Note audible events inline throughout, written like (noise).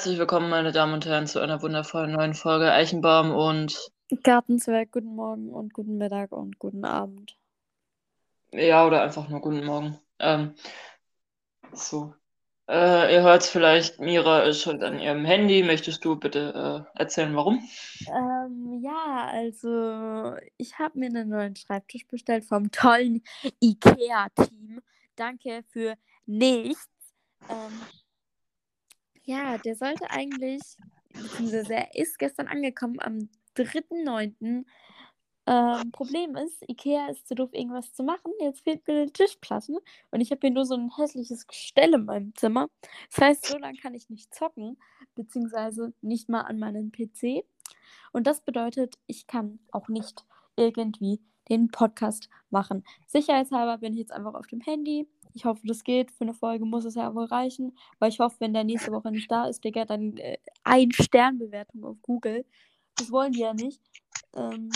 Herzlich willkommen, meine Damen und Herren, zu einer wundervollen neuen Folge Eichenbaum und Gartenzwerg, guten Morgen und guten Mittag und guten Abend. ja, oder einfach nur guten Morgen. Ähm, so. Äh, ihr hört vielleicht, Mira ist schon an ihrem Handy. Möchtest du bitte äh, erzählen, warum? Ähm, ja, also ich habe mir einen neuen Schreibtisch bestellt vom tollen IKEA-Team. Danke für nichts. Ähm, ja, der sollte eigentlich, beziehungsweise er ist gestern angekommen am 3.9. Ähm, Problem ist, Ikea ist zu doof, irgendwas zu machen. Jetzt fehlt mir eine Tischplatte und ich habe hier nur so ein hässliches Gestell in meinem Zimmer. Das heißt, so lange kann ich nicht zocken, beziehungsweise nicht mal an meinen PC. Und das bedeutet, ich kann auch nicht irgendwie den Podcast machen. Sicherheitshalber bin ich jetzt einfach auf dem Handy. Ich hoffe, das geht. Für eine Folge muss es ja wohl reichen, weil ich hoffe, wenn der nächste Woche nicht da ist, Digga, dann äh, ein Sternbewertung auf Google. Das wollen die ja nicht. Ähm,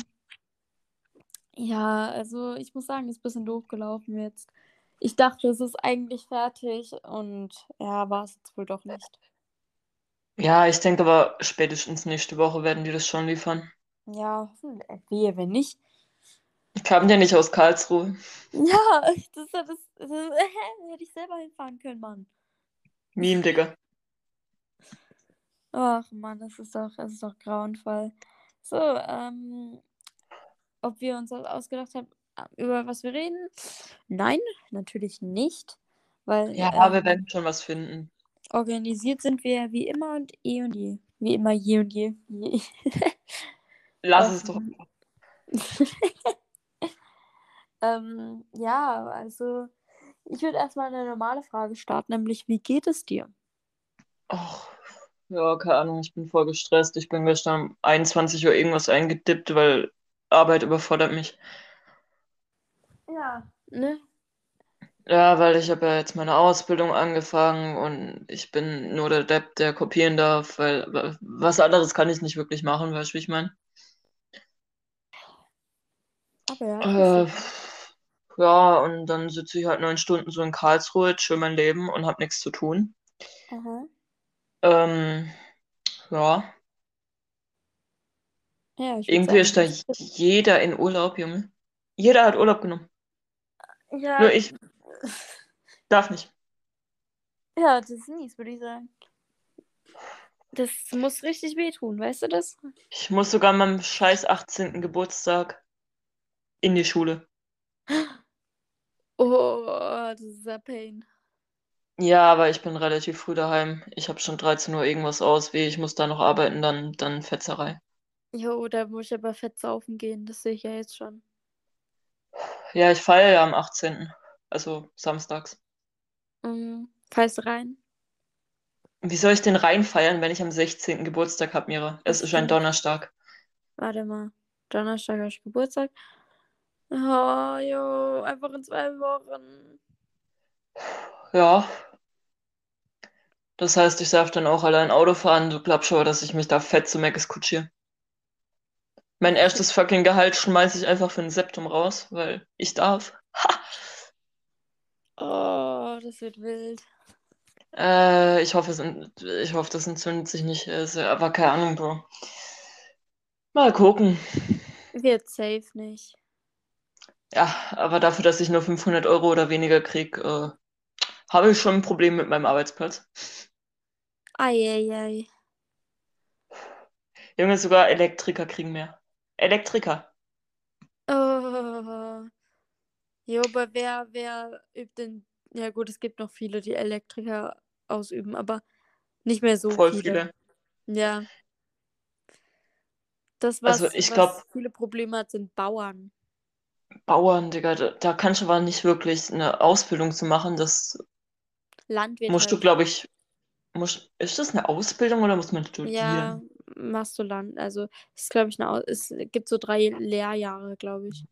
ja, also ich muss sagen, ist ein bisschen doof gelaufen jetzt. Ich dachte, es ist eigentlich fertig und ja, war es jetzt wohl doch nicht. Ja, ich denke aber spätestens nächste Woche werden die das schon liefern. Ja, hoffentlich. Äh, Wehe, wenn nicht. Kamen die nicht aus Karlsruhe? Ja, das, das, das, das (laughs) hätte ich selber hinfahren können, Mann. Meme, Digga. Ach Mann, das ist doch, das ist doch grauenvoll. So, ähm, ob wir uns das ausgedacht haben, über was wir reden? Nein, natürlich nicht. Weil Ja, ähm, wir werden schon was finden. organisiert sind wir ja wie immer und eh und je. Wie immer je und je. je. Lass (laughs) es doch. (laughs) Ähm, ja, also ich würde erstmal eine normale Frage starten, nämlich wie geht es dir? Ach, ja, keine Ahnung, ich bin voll gestresst. Ich bin gestern um 21 Uhr irgendwas eingedippt, weil Arbeit überfordert mich. Ja, ne? Ja, weil ich habe ja jetzt meine Ausbildung angefangen und ich bin nur der Depp, der kopieren darf, weil wa- was anderes kann ich nicht wirklich machen, weißt du, wie ich meine? Aber ja, Äh, ja, und dann sitze ich halt neun Stunden so in Karlsruhe, chill mein Leben und habe nichts zu tun. Aha. Ähm, ja, Ja, ich irgendwie ist da jeder in Urlaub, Junge. Jeder hat Urlaub genommen. Nur ja, ich darf nicht. ja, das ist mies, würde ich sagen. Das muss richtig wehtun, weißt du das? Ich muss sogar an meinem scheiß 18. Geburtstag in die Schule. (laughs) Oh, das ist ein Pain. Ja, aber ich bin relativ früh daheim. Ich habe schon 13 Uhr irgendwas aus, wie ich muss da noch arbeiten, dann, dann Fetzerei. Jo, da muss ich aber fett saufen gehen, das sehe ich ja jetzt schon. Ja, ich feiere ja am 18., also samstags. Mhm. Fallst rein? Wie soll ich den reinfeiern, wenn ich am 16. Geburtstag habe, Mira? Es ist ein. Donnerstag. Warte mal. Donnerstag habe ich Geburtstag. Oh, jo, einfach in zwei Wochen. Ja, das heißt, ich darf dann auch allein Auto fahren. Du glaubst schon, dass ich mich da fett zu Meckes kutschiere. Mein erstes fucking Gehalt schmeiße ich einfach für ein Septum raus, weil ich darf. Ha! Oh, das wird wild. Äh, ich hoffe, es, ich hoffe, das entzündet sich nicht. Ist, aber keine Ahnung, Bro. Mal gucken. Wird safe nicht. Ja, aber dafür, dass ich nur 500 Euro oder weniger krieg, äh, habe ich schon ein Problem mit meinem Arbeitsplatz. Eieiei. Junge, sogar Elektriker kriegen mehr. Elektriker. Oh. Jo, aber wer, wer übt denn. Ja, gut, es gibt noch viele, die Elektriker ausüben, aber nicht mehr so Voll viele. viele. Ja. Das, was, Also ich was glaube, viele Probleme hat, sind Bauern. Bauern, Digga, da, da kannst du aber nicht wirklich eine Ausbildung zu machen. Das Landwirt musst du, halt. glaube ich, musst, ist das eine Ausbildung oder muss man Ja, studieren? machst du Land. Also, es ist, glaube ich, eine Aus es gibt so drei Lehrjahre, glaube ich.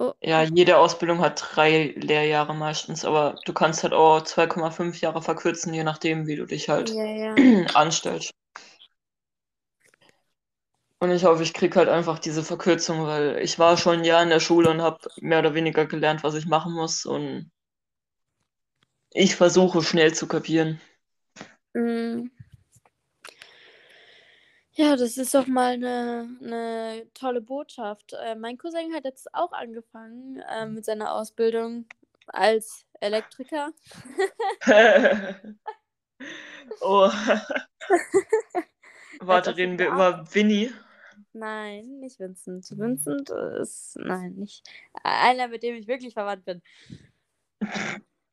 Oh, Ja, jede Ausbildung hat drei Lehrjahre meistens, aber du kannst halt auch 2,5 Jahre verkürzen, je nachdem, wie du dich halt ja, ja. (clears throat) anstellst. Und ich hoffe, ich krieg halt einfach diese Verkürzung, weil ich war schon ein Jahr in der Schule und habe mehr oder weniger gelernt, was ich machen muss. Und ich versuche schnell zu kapieren. Mm. Ja, das ist doch mal eine, eine tolle Botschaft. Äh, mein Cousin hat jetzt auch angefangen äh, mit seiner Ausbildung als Elektriker. (laughs) oh. (laughs) Warte, reden wir über Winnie. Nein, nicht Vincent. Vincent ist, nein, nicht. Einer, mit dem ich wirklich verwandt bin.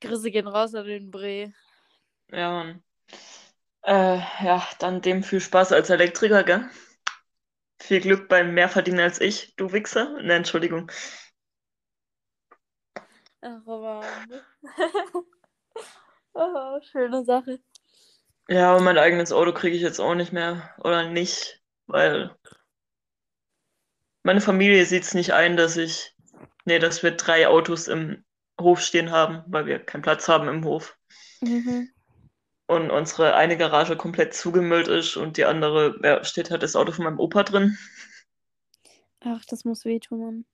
Grüße gehen raus an den Bre. Ja, Mann. Äh, ja, dann dem viel Spaß als Elektriker, gell? Viel Glück beim mehr verdienen als ich, du Wichser. Ne, Entschuldigung. Ach, aber. (laughs) oh, schöne Sache. Ja, aber mein eigenes Auto kriege ich jetzt auch nicht mehr. Oder nicht, weil meine Familie sieht es nicht ein, dass ich. Nee, dass wir drei Autos im Hof stehen haben, weil wir keinen Platz haben im Hof. Mhm. Und unsere eine Garage komplett zugemüllt ist und die andere, ja, steht halt das Auto von meinem Opa drin. Ach, das muss wehtun.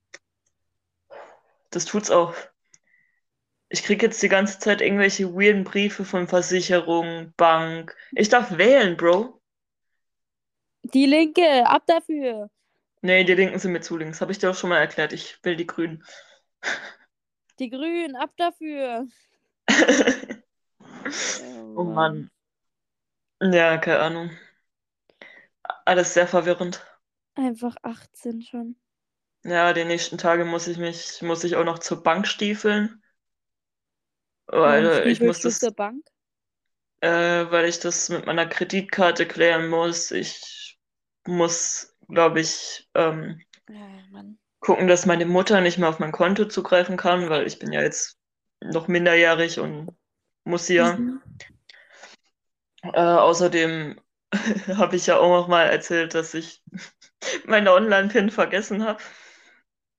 Das tut's auch. Ich kriege jetzt die ganze Zeit irgendwelche weirden Briefe von Versicherung, Bank. Ich darf wählen, Bro. Die Linke, ab dafür. Nee, die Linken sind mir zu links. Habe ich dir auch schon mal erklärt. Ich will die Grünen. Die Grünen, ab dafür. (laughs) oh Mann. Ja, keine Ahnung. Alles sehr verwirrend. Einfach 18 schon. Ja, die nächsten Tage muss ich mich, muss ich auch noch zur Bank stiefeln. Weil Warum ich muss das, zur Bank? äh, weil ich das mit meiner Kreditkarte klären muss. Ich muss, glaube ich, ähm, Ja, gucken, dass meine Mutter nicht mehr auf mein Konto zugreifen kann, weil ich bin ja jetzt noch minderjährig und muss ja. Mhm. Äh, außerdem (laughs) habe ich ja auch noch mal erzählt, dass ich (laughs) meine Online-PIN vergessen habe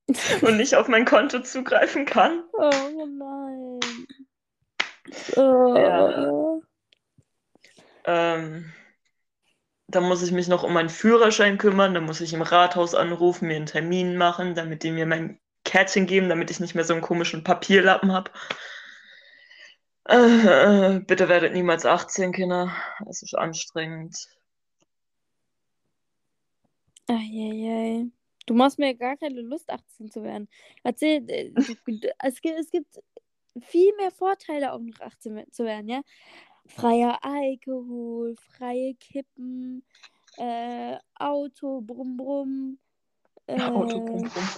(laughs) und nicht auf mein Konto zugreifen kann. Oh nein. Oh. Ja. Ähm, da muss ich mich noch um meinen Führerschein kümmern, da muss ich im Rathaus anrufen, mir einen Termin machen, damit die mir mein Kärtchen geben, damit ich nicht mehr so einen komischen Papierlappen habe. Äh, bitte werdet niemals 18, Kinder. Es ist anstrengend. Eieiei. Du machst mir gar keine Lust, 18 zu werden. Erzähl, äh, du- es gibt, es gibt viel mehr Vorteile, auch noch 18 zu werden, ja? Freier Alkohol, freie Kippen, äh, Auto, Brumm, Brumm. Äh, (laughs) Auto, brumm, brumm.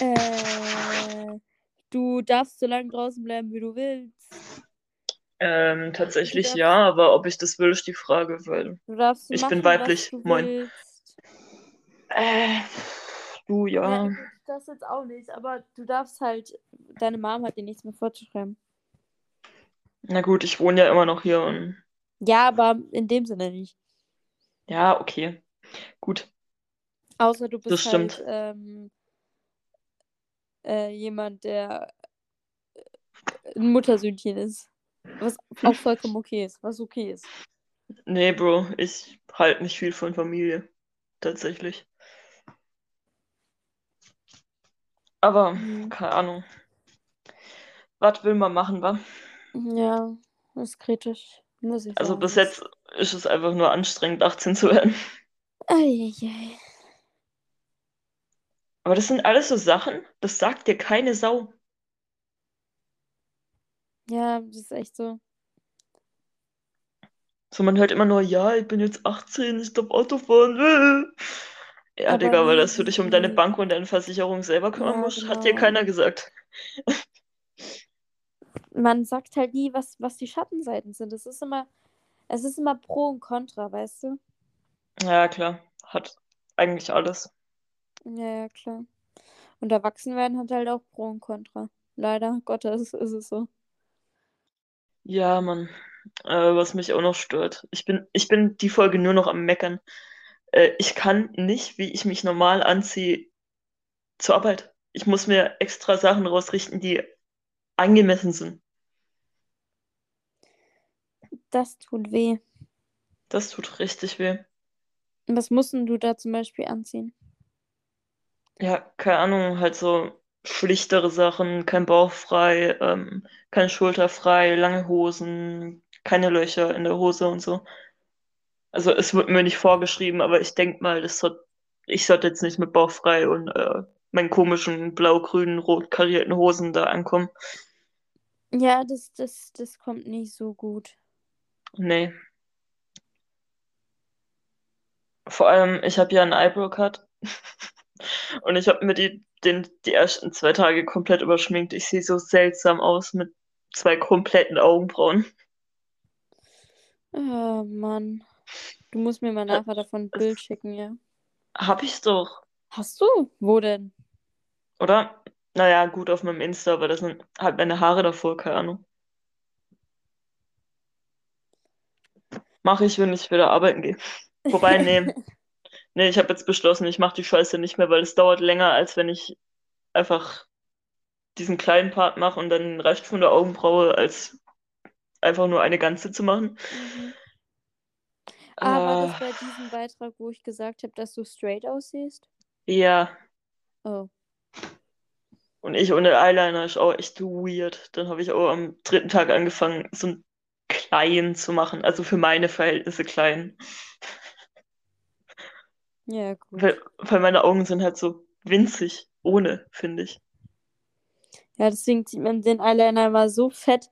äh, du darfst so lange draußen bleiben, wie du willst. Ähm, tatsächlich darfst- ja, aber ob ich das will, ist die Frage, weil. Du darfst Ich machen, bin weiblich. Was du Moin. Äh, du Ja, ja. das jetzt auch nicht, aber du darfst halt, deine Mom hat dir nichts mehr vorzuschreiben. Na gut, ich wohne ja immer noch hier und. Ja, aber in dem Sinne nicht. Ja, okay. Gut. Außer du bist Das stimmt. halt ähm, äh, jemand, der äh, ein Muttersöhnchen ist. Was auch vollkommen (laughs) okay ist, was okay ist. Nee, Bro, ich halte nicht viel von Familie. Tatsächlich. Aber, Mhm. keine Ahnung. Was will man machen, wa? Ja, das ist kritisch, muss ich Also sagen. bis jetzt ist es einfach nur anstrengend, 18 zu werden. Eieiei. Aber das sind alles so Sachen, das sagt dir keine Sau. Ja, das ist echt so. So, man hört immer nur, ja, ich bin jetzt 18, ich darf Auto fahren. äh. Ja, Aber Digga, weil dass du dich um deine. Bank und deine Versicherung selber kümmern Ja, musst, hat dir genau. keiner gesagt. Man sagt halt nie, was, was die Schattenseiten sind. Es ist immer, es ist immer Pro und Contra, weißt du? Ja, klar, hat eigentlich alles. Ja, ja, klar. Und Erwachsenwerden hat halt auch Pro und Contra. Leider Gottes ist es so. Ja, Mann. Äh, was mich auch noch stört. Ich bin, ich bin die Folge nur noch am Meckern. Äh, ich kann nicht, wie ich mich normal anziehe, zur Arbeit. Ich muss mir extra Sachen rausrichten, die angemessen sind. Das tut weh. Das tut richtig weh. Was musst du da zum Beispiel anziehen? Ja, keine Ahnung, halt so schlichtere Sachen, kein Bauch frei, ähm, keine Schulter frei, lange Hosen, keine Löcher in der Hose und so. Also es wird mir nicht vorgeschrieben, aber ich denke mal, das soll, ich sollte jetzt nicht mit Bauch frei und äh, meinen komischen blau-grünen, rot karierten Hosen da ankommen. Ja, das, das, das kommt nicht so gut. Nee. Vor allem, ich habe ja einen Eyebrow-Cut. (laughs) Und ich habe mir die, den, die ersten zwei Tage komplett überschminkt. Ich sehe so seltsam aus mit zwei kompletten Augenbrauen. Oh Mann. Du musst mir mal nachher davon ein Bild schicken, ja. Hab ich's doch, Hast du? Wo denn? oder? Naja, gut auf meinem Insta, aber das sind halt meine Haare davor, keine Ahnung. Mache ich, wenn ich wieder arbeiten gehe. Wobei, nee. (laughs) Nee, ich habe jetzt beschlossen, ich mache die Scheiße nicht mehr, weil es dauert länger, als wenn ich einfach diesen kleinen Part mache und dann reicht von der Augenbraue, als einfach nur eine ganze zu machen. Mhm. Ah, war Äh, das bei diesem Beitrag, wo ich gesagt habe, dass du straight aussiehst? ja, Oh. und ich ohne Eyeliner ist auch echt weird. Dann habe ich auch am dritten Tag angefangen, so einen kleinen zu machen. Also für meine Verhältnisse klein. Ja, gut. Weil, weil meine Augen sind halt so winzig, ohne, finde ich. Ja, deswegen zieht man den Eyeliner mal so fett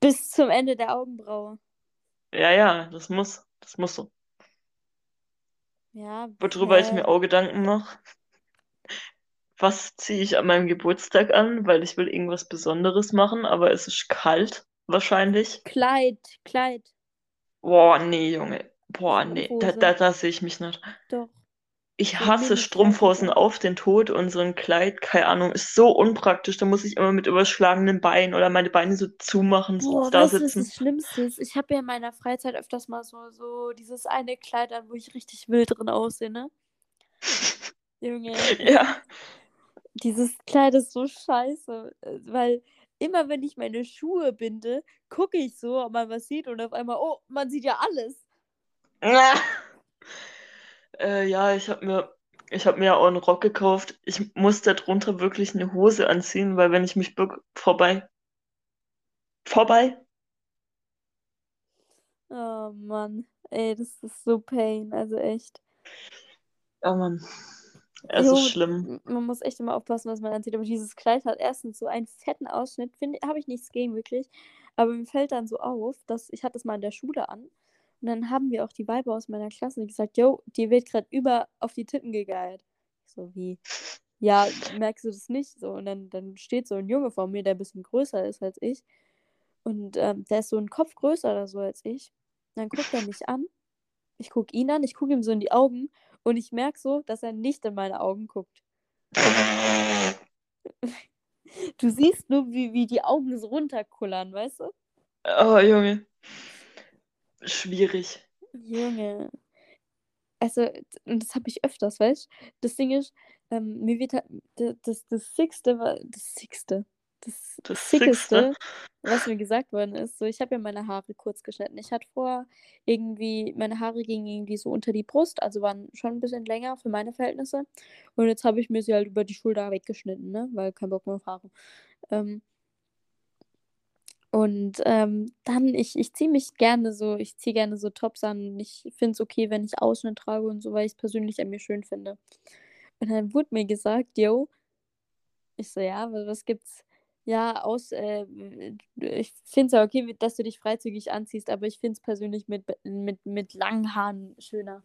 bis zum Ende der Augenbraue. Ja, ja, das muss. Das muss so. Ja, Worüber ich hä? mir auch Gedanken mache. Was ziehe ich an meinem Geburtstag an? Weil ich will irgendwas Besonderes machen, aber es ist kalt, wahrscheinlich. Kleid, Kleid. Boah, nee, Junge. Boah, nee. Da, da, da sehe ich mich nicht. Doch. Ich hasse Strumpfhosen auf den Tod und so ein Kleid, keine Ahnung, ist so unpraktisch. Da muss ich immer mit überschlagenen Beinen oder meine Beine so zumachen, so Boah, da weißt du, was sitzen. das Schlimmste ist? Ich habe ja in meiner Freizeit öfters mal so, so dieses eine Kleid an, wo ich richtig wild drin aussehe, ne? (laughs) Junge, Ja, dieses Kleid ist so scheiße, äh, weil immer wenn ich meine Schuhe binde, gucke ich so, ob man was sieht und auf einmal, oh, man sieht ja alles. (laughs) äh, ja, ich habe mir, ich habe mir auch einen Rock gekauft. Ich muss darunter wirklich eine Hose anziehen, weil wenn ich mich bück, vorbei, vorbei, Oh Mann, ey, das ist so pain, also echt. ja Mann, es Jo, ist schlimm. man muss echt immer aufpassen, was man anzieht. Aber dieses Kleid hat erstens so einen fetten Ausschnitt, finde habe ich nichts gegen wirklich. Aber mir fällt dann so auf, dass ich hatte es mal in der Schule an. Und dann haben wir auch die Weiber aus meiner Klasse gesagt, yo, dir wird gerade über auf die Titten gegeiert. Ich so, wie? Ja, merkst du das nicht? So, und dann, dann steht so ein Junge vor mir, der ein bisschen größer ist als ich. Und ähm, der ist so einen Kopf größer oder so als ich. Dann guckt er mich an. Ich gucke ihn an, ich gucke ihm so in die Augen und ich merke so, dass er nicht in meine Augen guckt. (laughs) Du siehst nur, wie, wie die Augen so runterkullern, weißt du? Oh, Junge. Schwierig. Junge. Also, und das habe ich öfters, weißt du? Das Ding ist, ähm, mir wird halt, das, das, das Sixte war, das Sixte, das, Das Sickeste, was mir gesagt worden ist, so, ich habe ja meine Haare kurz geschnitten. Ich hatte vor, irgendwie, meine Haare gingen irgendwie so unter die Brust, also waren schon ein bisschen länger für meine Verhältnisse. Und jetzt habe ich mir sie halt über die Schulter weggeschnitten, ne? Weil kein Bock mehr auf Haare. Ähm, und ähm, dann, ich, ich ziehe mich gerne so, ich ziehe gerne so Tops an. Ich finde es okay, wenn ich Ausschnitt trage und so, weil ich es persönlich an mir schön finde. Und dann wurde mir gesagt, yo, ich so, ja, was gibt's? Ja, aus, äh, ich finde es ja okay, dass du dich freizügig anziehst, aber ich finde es persönlich mit, mit, mit langen Haaren schöner.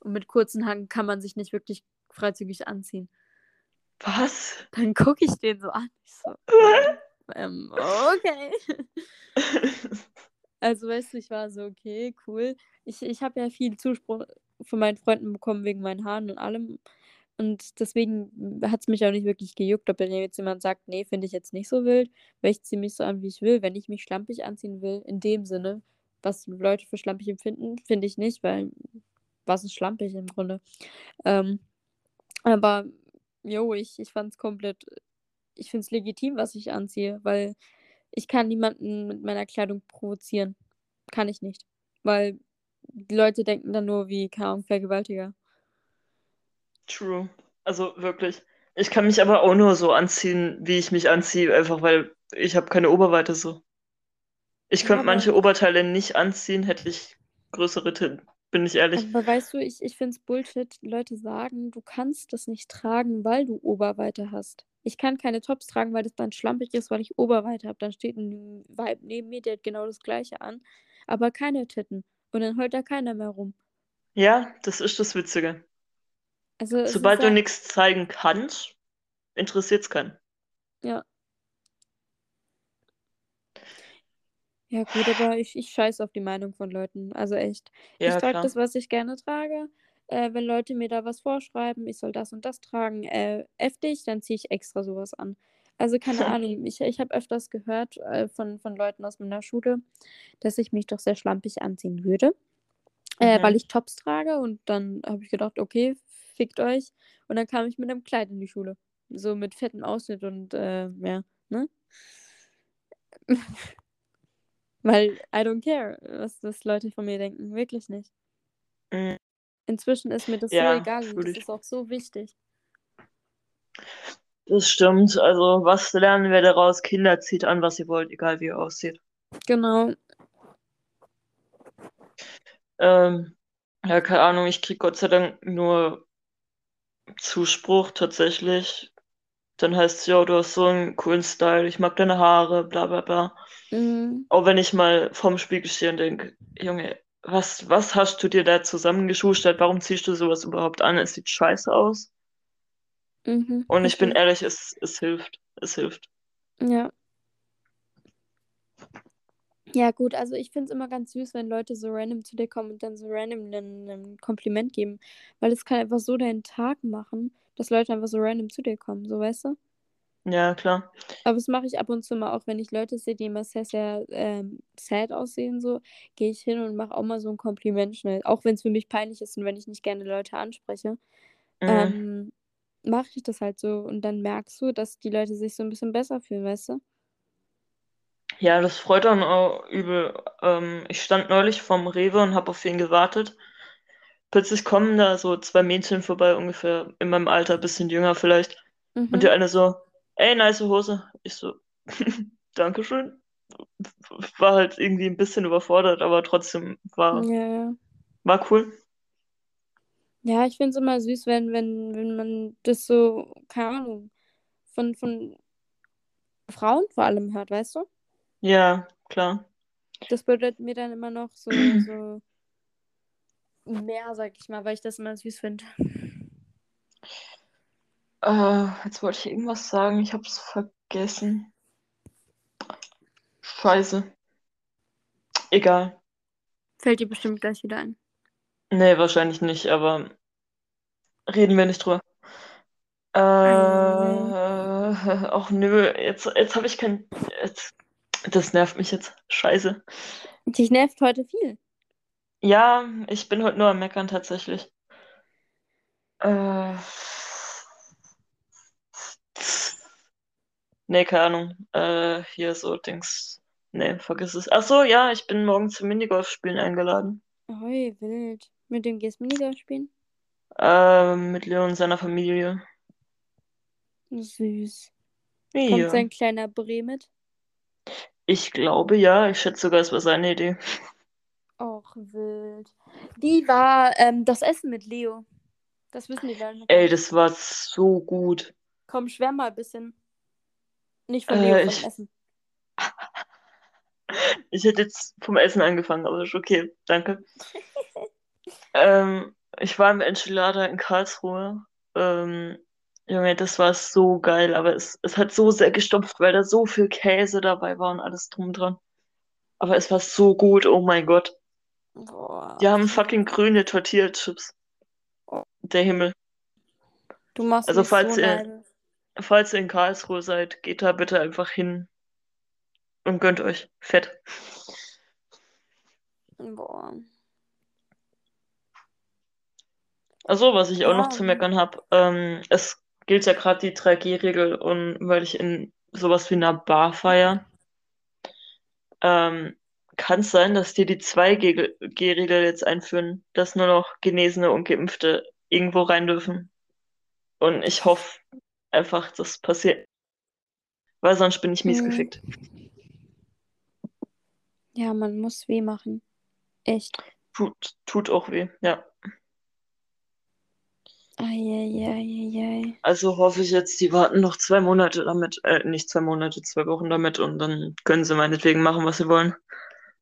Und mit kurzen Haaren kann man sich nicht wirklich freizügig anziehen. Was? Dann gucke ich den so an. Ich so, ähm, okay. (laughs) Also, weißt du, ich war so, okay, cool. Ich, ich habe ja viel Zuspruch von meinen Freunden bekommen wegen meinen Haaren und allem. Und deswegen hat es mich auch nicht wirklich gejuckt, ob jetzt jemand sagt, nee, finde ich jetzt nicht so wild, weil ich ziehe mich so an, wie ich will. Wenn ich mich schlampig anziehen will, in dem Sinne, was Leute für schlampig empfinden, finde ich nicht, weil was ist schlampig im Grunde? Ähm, aber, jo, ich, ich fand es komplett, ich finde es legitim, was ich anziehe, weil ich kann niemanden mit meiner Kleidung provozieren. Kann ich nicht. Weil die Leute denken dann nur wie, keine Vergewaltiger. True. Also wirklich. Ich kann mich aber auch nur so anziehen, wie ich mich anziehe, einfach weil ich habe keine Oberweite so. Ich Ja, könnte aber- manche Oberteile nicht anziehen, hätte ich größere Titten. bin ich ehrlich. Aber weißt du, ich, ich finde es Bullshit. Leute sagen, du kannst das nicht tragen, weil du Oberweite hast. Ich kann keine Tops tragen, weil das dann schlampig ist, weil ich Oberweite habe. Dann steht ein Vibe neben mir, der hat genau das gleiche an, aber keine Titten. Und dann heult da keiner mehr rum. Ja, das ist das Witzige. Also Sobald du ja, nichts zeigen kannst, interessiert es keinen. ja. Ja, gut, aber ich, ich scheiße auf die Meinung von Leuten. Also echt. Ich Ja, trage klar. das, was ich gerne trage. Äh, wenn Leute mir da was vorschreiben, ich soll das und das tragen, äh, dich, dann ziehe ich extra sowas an. Also keine (laughs) Ahnung, ich, ich habe öfters gehört äh, von, von Leuten aus meiner Schule, dass ich mich doch sehr schlampig anziehen würde, äh, weil Mhm. ich Tops trage. Und dann habe ich gedacht, okay, fickt euch. Und dann kam ich mit einem Kleid in die Schule. So mit fetten Ausschnitt und äh, ja, ne? (laughs) Weil I don't care, was, was Leute von mir denken. Wirklich nicht. Mhm. Inzwischen ist mir das so Ja, egal und das ist auch so wichtig. Das stimmt. Also, was lernen wir daraus? Kinder, zieht an, was ihr wollt, egal wie ihr aussieht. Genau. Ähm, ja, keine Ahnung, ich krieg Gott sei Dank nur Zuspruch tatsächlich. Dann heißt es, ja, du hast so einen coolen Style, ich mag deine Haare, bla bla bla. Mhm. Auch wenn ich mal vorm Spiegel stehe und denke, Junge, was, was hast du dir da zusammengeschustert? Warum ziehst du sowas überhaupt an? Es sieht scheiße aus. Mhm. Und ich bin Verstehe. ehrlich, es, es hilft. Es hilft. Ja. Ja, gut, also ich finde es immer ganz süß, wenn Leute so random zu dir kommen und dann so random ein, ein Kompliment geben. Weil es kann einfach so deinen Tag machen, dass Leute einfach so random zu dir kommen, so weißt du? Ja, klar. Aber das mache ich ab und zu mal auch, wenn ich Leute sehe, die immer sehr, sehr ähm, sad aussehen, so, gehe ich hin und mache auch mal so ein Kompliment schnell. Auch wenn es für mich peinlich ist und wenn ich nicht gerne Leute anspreche, Mhm. ähm, mache ich das halt so. Und dann merkst du, dass die Leute sich so ein bisschen besser fühlen, weißt du? Ja, das freut dann auch übel. Ähm, ich stand neulich vorm Rewe und habe auf ihn gewartet. Plötzlich kommen da so zwei Mädchen vorbei, ungefähr in meinem Alter, bisschen jünger vielleicht. Und die Mhm. eine so, ey, nice Hose. Ich so, (laughs) Dankeschön. War halt irgendwie ein bisschen überfordert, aber trotzdem war, ja. war cool. Ja, ich finde es immer süß, wenn, wenn, wenn man das so, keine Ahnung, von, von Frauen vor allem hört, weißt du? Ja, klar. Das bedeutet mir dann immer noch so, (clears throat) so mehr, sag ich mal, weil ich das immer süß finde. Äh, jetzt wollte ich irgendwas sagen, ich hab's vergessen. Scheiße. Egal. Fällt dir bestimmt gleich wieder ein. Nee, wahrscheinlich nicht, aber reden wir nicht drüber. Äh, ach nö, jetzt, jetzt habe ich kein. Jetzt, das nervt mich jetzt. Scheiße. Dich nervt heute viel. Ja, ich bin heute nur am Meckern tatsächlich. Äh, nee, keine Ahnung. Äh, hier so Dings. Nee, vergiss es. Ach so, ja, ich bin morgen zum Minigolf-Spielen eingeladen. Oi, wild. Mit dem gehst du Minigolf spielen? Äh, mit Leon und seiner Familie. Süß. Kommt Ja. sein kleiner Bre mit? Ich glaube ja. Ich schätze sogar, es war seine Idee. Och, wild. Wie war ähm, das Essen mit Leo? Das wissen die gar Ey, das war so gut. Komm, schwärm mal ein bisschen. Nicht von Leo, Äh, vom ich, Essen. (laughs) ich hätte jetzt vom Essen angefangen, aber ist okay. Danke. (laughs) Ähm, ich war im Enchilada in Karlsruhe. Ähm, Junge, das war so geil, aber es, es hat so sehr gestopft, weil da so viel Käse dabei war und alles drum dran. Aber es war so gut, oh mein Gott. Boah, Die haben fucking grüne Tortilla-Chips. Der Himmel. Du machst Also falls so ihr, falls ihr in Karlsruhe seid, geht da bitte einfach hin und gönnt euch. Fett. Boah. Also, was ich auch noch Ja, zu meckern habe, ähm, es gilt ja gerade die 3G-Regel und weil ich in sowas wie einer Bar feier, ähm, kann es sein, dass die die 2G-Regel jetzt einführen, dass nur noch Genesene und Geimpfte irgendwo rein dürfen. Und ich hoffe einfach, das passiert, weil sonst bin ich mies Mhm. gefickt. Ja, man muss weh machen. Echt. tut, tut auch weh, ja. Eieieiei. Also hoffe ich jetzt, die warten noch zwei Monate damit, äh, nicht zwei Monate, zwei Wochen damit und dann können sie meinetwegen machen, was sie wollen.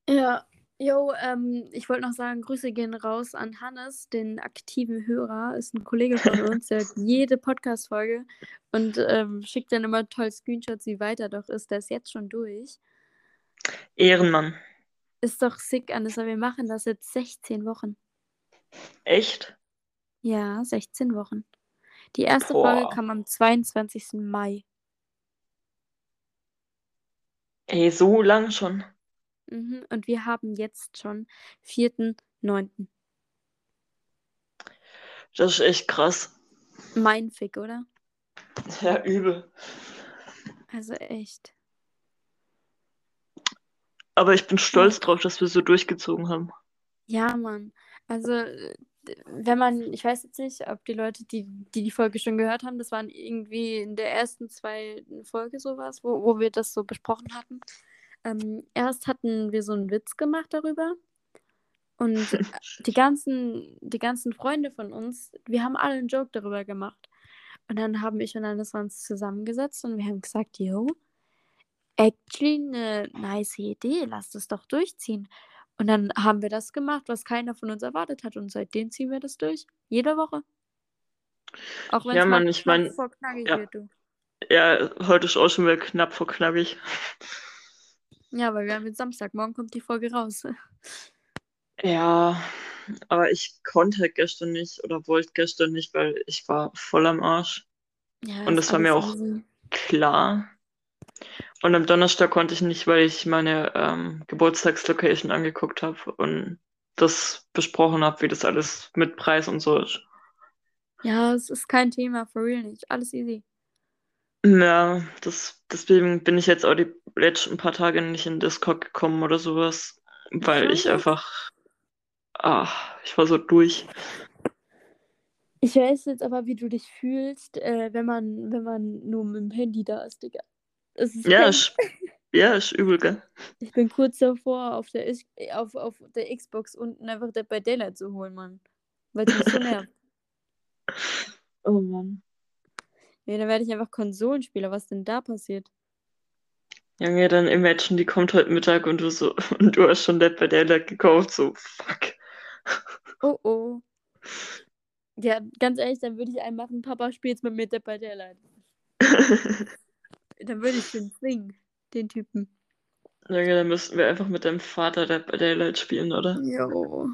Ja, jo, ähm, ich wollte noch sagen, Grüße gehen raus an Hannes, den aktiven Hörer, ist ein Kollege von (laughs) uns, der hört jede Podcast-Folge und ähm, schickt dann immer toll Screenshots, wie weit er doch ist. Der ist jetzt schon durch. Ehrenmann. Ist doch sick, Anissa, wir machen das jetzt 16 Wochen. Echt? Ja, 16 Wochen. Die erste Boah. Folge kam am 22. Mai. Ey, so lang schon. Mhm. Und wir haben jetzt schon 4.9. Das ist echt krass. Mein Fick, oder? Ja, übel. Also echt. Aber ich bin stolz drauf, dass wir so durchgezogen haben. Ja, Mann. Also, äh, wenn man, ich weiß jetzt nicht, ob die Leute, die die, die Folge schon gehört haben, das waren irgendwie in der ersten zwei Folge sowas, wo, wo wir das so besprochen hatten. Ähm, erst hatten wir so einen Witz gemacht darüber. Und äh, die (laughs) ganzen, die ganzen Freunde von uns, wir haben alle einen Joke darüber gemacht. Und dann haben ich und Anis uns zusammengesetzt und wir haben gesagt, yo, actually eine nice Idee, lass das doch durchziehen. Und dann haben wir das gemacht, was keiner von uns erwartet hat. Und seitdem ziehen wir das durch. Jede Woche. Auch wenn Ja, Mann, ich knapp mein, vor knackig ja. wird, du. Ja, heute ist auch schon wieder knapp vor knackig. Ja, weil wir haben jetzt Samstag. Morgen kommt die Folge raus. (laughs) Ja, aber ich konnte gestern nicht oder wollte gestern nicht, weil ich war voll am Arsch. Ja, Und das war mir auch easy. klar. Und am Donnerstag konnte ich nicht, weil ich meine ähm, Geburtstagslocation angeguckt habe und das besprochen habe, wie das alles mit Preis und so ist. Ja, es ist kein Thema, for real nicht. Alles easy. Ja, das, deswegen bin ich jetzt auch die letzten paar Tage nicht in Discord gekommen oder sowas, weil ich einfach, ah, ich war so durch. Ich weiß jetzt aber, wie du dich fühlst, äh, wenn man, wenn man nur mit dem Handy da ist, Digga. Ist Ja, ist, ja, ist übel, gell? Ich bin kurz davor, auf der, auf, auf der Xbox unten einfach Dead by Daylight zu holen, Mann. Weil es mich so nervt. (laughs) Oh Mann. Ja, dann werde ich einfach Konsolenspieler. Was denn da passiert? Junge, dann imagine, die kommt heute Mittag und du so, (laughs) und du hast schon Dead by Daylight gekauft, so, fuck. Oh oh. Ja, ganz ehrlich, dann würde ich einen machen, Papa spielt mit mir Dead by Daylight. (laughs) Dann würde ich den zwingen, den Typen. Junge, dann müssten wir einfach mit deinem Vater Dead by Daylight spielen, oder? Jo.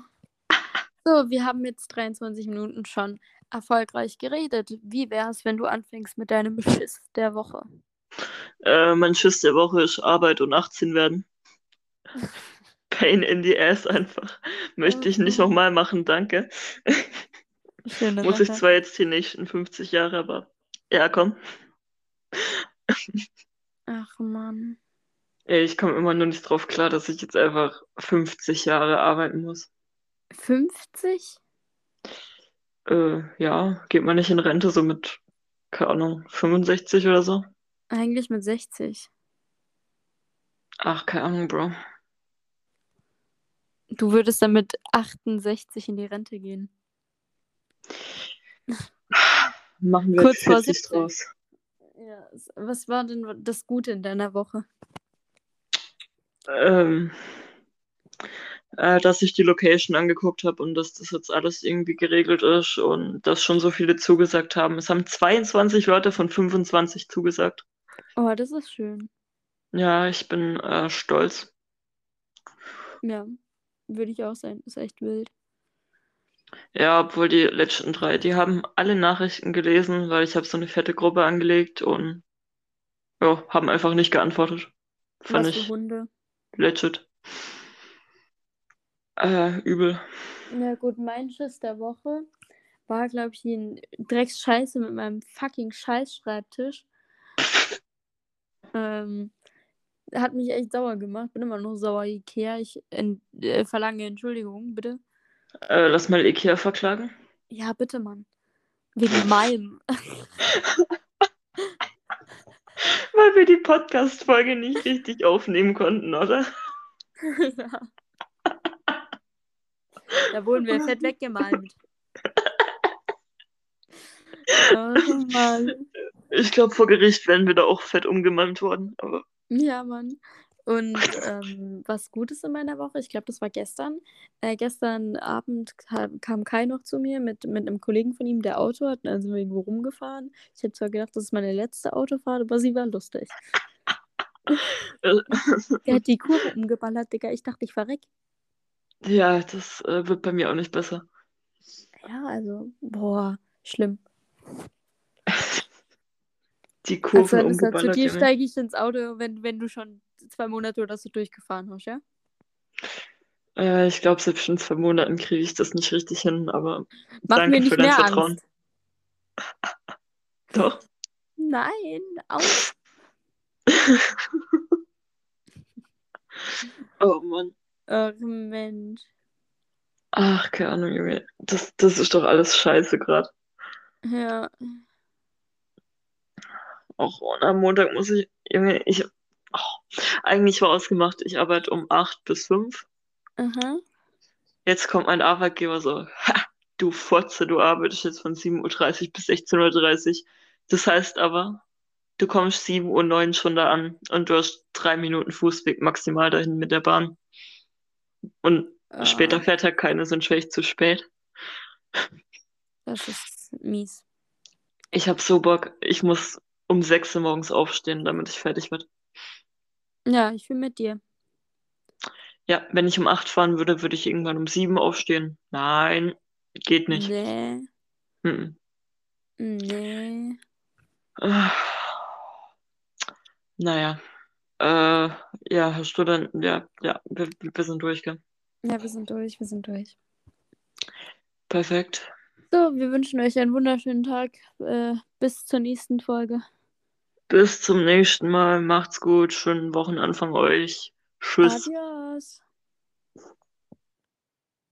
(laughs) So, wir haben jetzt 23 Minuten schon erfolgreich geredet. Wie wär's, wenn du anfängst mit deinem Schiss der Woche? Äh, mein Schiss der Woche ist Arbeit und 18 werden. (laughs) Pain in the ass einfach. Möchte ich nicht Mhm. nochmal machen, danke. Muss ich zwar jetzt die nächsten 50 Jahre, aber ja, komm. Ach Mann. Ey, ich komme immer nur nicht drauf klar, dass ich jetzt einfach 50 Jahre arbeiten muss. 50? Äh, ja, geht man nicht in Rente so mit, keine Ahnung, 65 oder so? Eigentlich mit 60. Ach, keine Ahnung, Bro. Du würdest dann mit 68 in die Rente gehen. Machen wir Kurz vor 40 70. draus. Was war denn das Gute in deiner Woche? Ähm, äh, dass ich die Location angeguckt habe und dass das jetzt alles irgendwie geregelt ist und dass schon so viele zugesagt haben. Es haben 22 Leute von 25 zugesagt. Oh, das ist schön. Ja, ich bin äh, stolz. Ja, würde ich auch sein. Ist echt wild. Ja, obwohl die letzten drei, die haben alle Nachrichten gelesen, weil ich habe so eine fette Gruppe angelegt und ja, haben einfach nicht geantwortet. Fand Was für ich Hunde. legit. Äh, übel. Ja gut, mein Schiss der Woche war, glaube ich, ein Drecksscheiße mit meinem fucking Scheißschreibtisch. (laughs) Ähm, hat mich echt sauer gemacht. Bin immer noch sauer, Ikea. Ich äh, verlange Entschuldigung, bitte. Äh, lass mal Ikea verklagen. Ja, bitte, Mann. Wegen (laughs) meinem. (laughs) Weil wir die Podcast-Folge nicht richtig aufnehmen konnten, oder? (laughs) ja. Da wurden wir fett weggemalmt. Oh Mann. Ich glaube, vor Gericht wären wir da auch fett umgemalmt worden. Aber Ja, Mann. Und (laughs) ähm, was Gutes in meiner Woche, ich glaube, das war gestern. Äh, gestern Abend kam, kam Kai noch zu mir mit, mit einem Kollegen von ihm, der Auto hat. Dann sind wir irgendwo rumgefahren. Ich hätte zwar gedacht, das ist meine letzte Autofahrt, aber sie war lustig. (laughs) Der hat die Kurve umgeballert, Digga. Ich dachte, ich verreck. ja, das äh, wird bei mir auch nicht besser. Ja, also, boah, schlimm. (laughs) Die Also, dann ist er zu umgeballert, dir steige ich ins Auto, wenn, wenn du schon zwei Monate oder so durchgefahren hast, ja? Äh, ich glaube, selbst in zwei Monaten kriege ich das nicht richtig hin, aber Mach danke mir nicht für dein mehr Vertrauen. Angst. (laughs) Doch. Nein, aus. (laughs) Oh Mann. Ach, Mensch. Ach, keine Ahnung, Junge. Das, das ist doch alles scheiße gerade. Ja. Auch und am Montag muss ich, Junge, ich, oh, eigentlich war ausgemacht, ich arbeite um 8 bis 5. Aha. Jetzt kommt mein Arbeitgeber so, ha, du Fotze, du arbeitest jetzt von 7.30 Uhr bis 16.30 Uhr. Das heißt aber, du kommst 7.09 Uhr schon da an und du hast drei Minuten Fußweg maximal dahin mit der Bahn. Und später Ah, fährt halt keine, wäre ich zu spät. das ist mies. Ich hab so Bock, ich muss um 6 Uhr morgens aufstehen, damit ich fertig werde. Ja, ich bin mit dir. Ja, wenn ich um 8 fahren würde, würde ich irgendwann um 7 aufstehen. Nein, geht nicht. Nee, Mhm. nee. Naja, äh, ja, hast du dann, ja, ja, wir, wir sind durch, gell? Ja, wir sind durch, wir sind durch. Perfekt. So, wir wünschen euch einen wunderschönen Tag. Äh, bis zur nächsten Folge. Bis zum nächsten Mal. Macht's gut. Schönen Wochenanfang euch. Tschüss. Adios.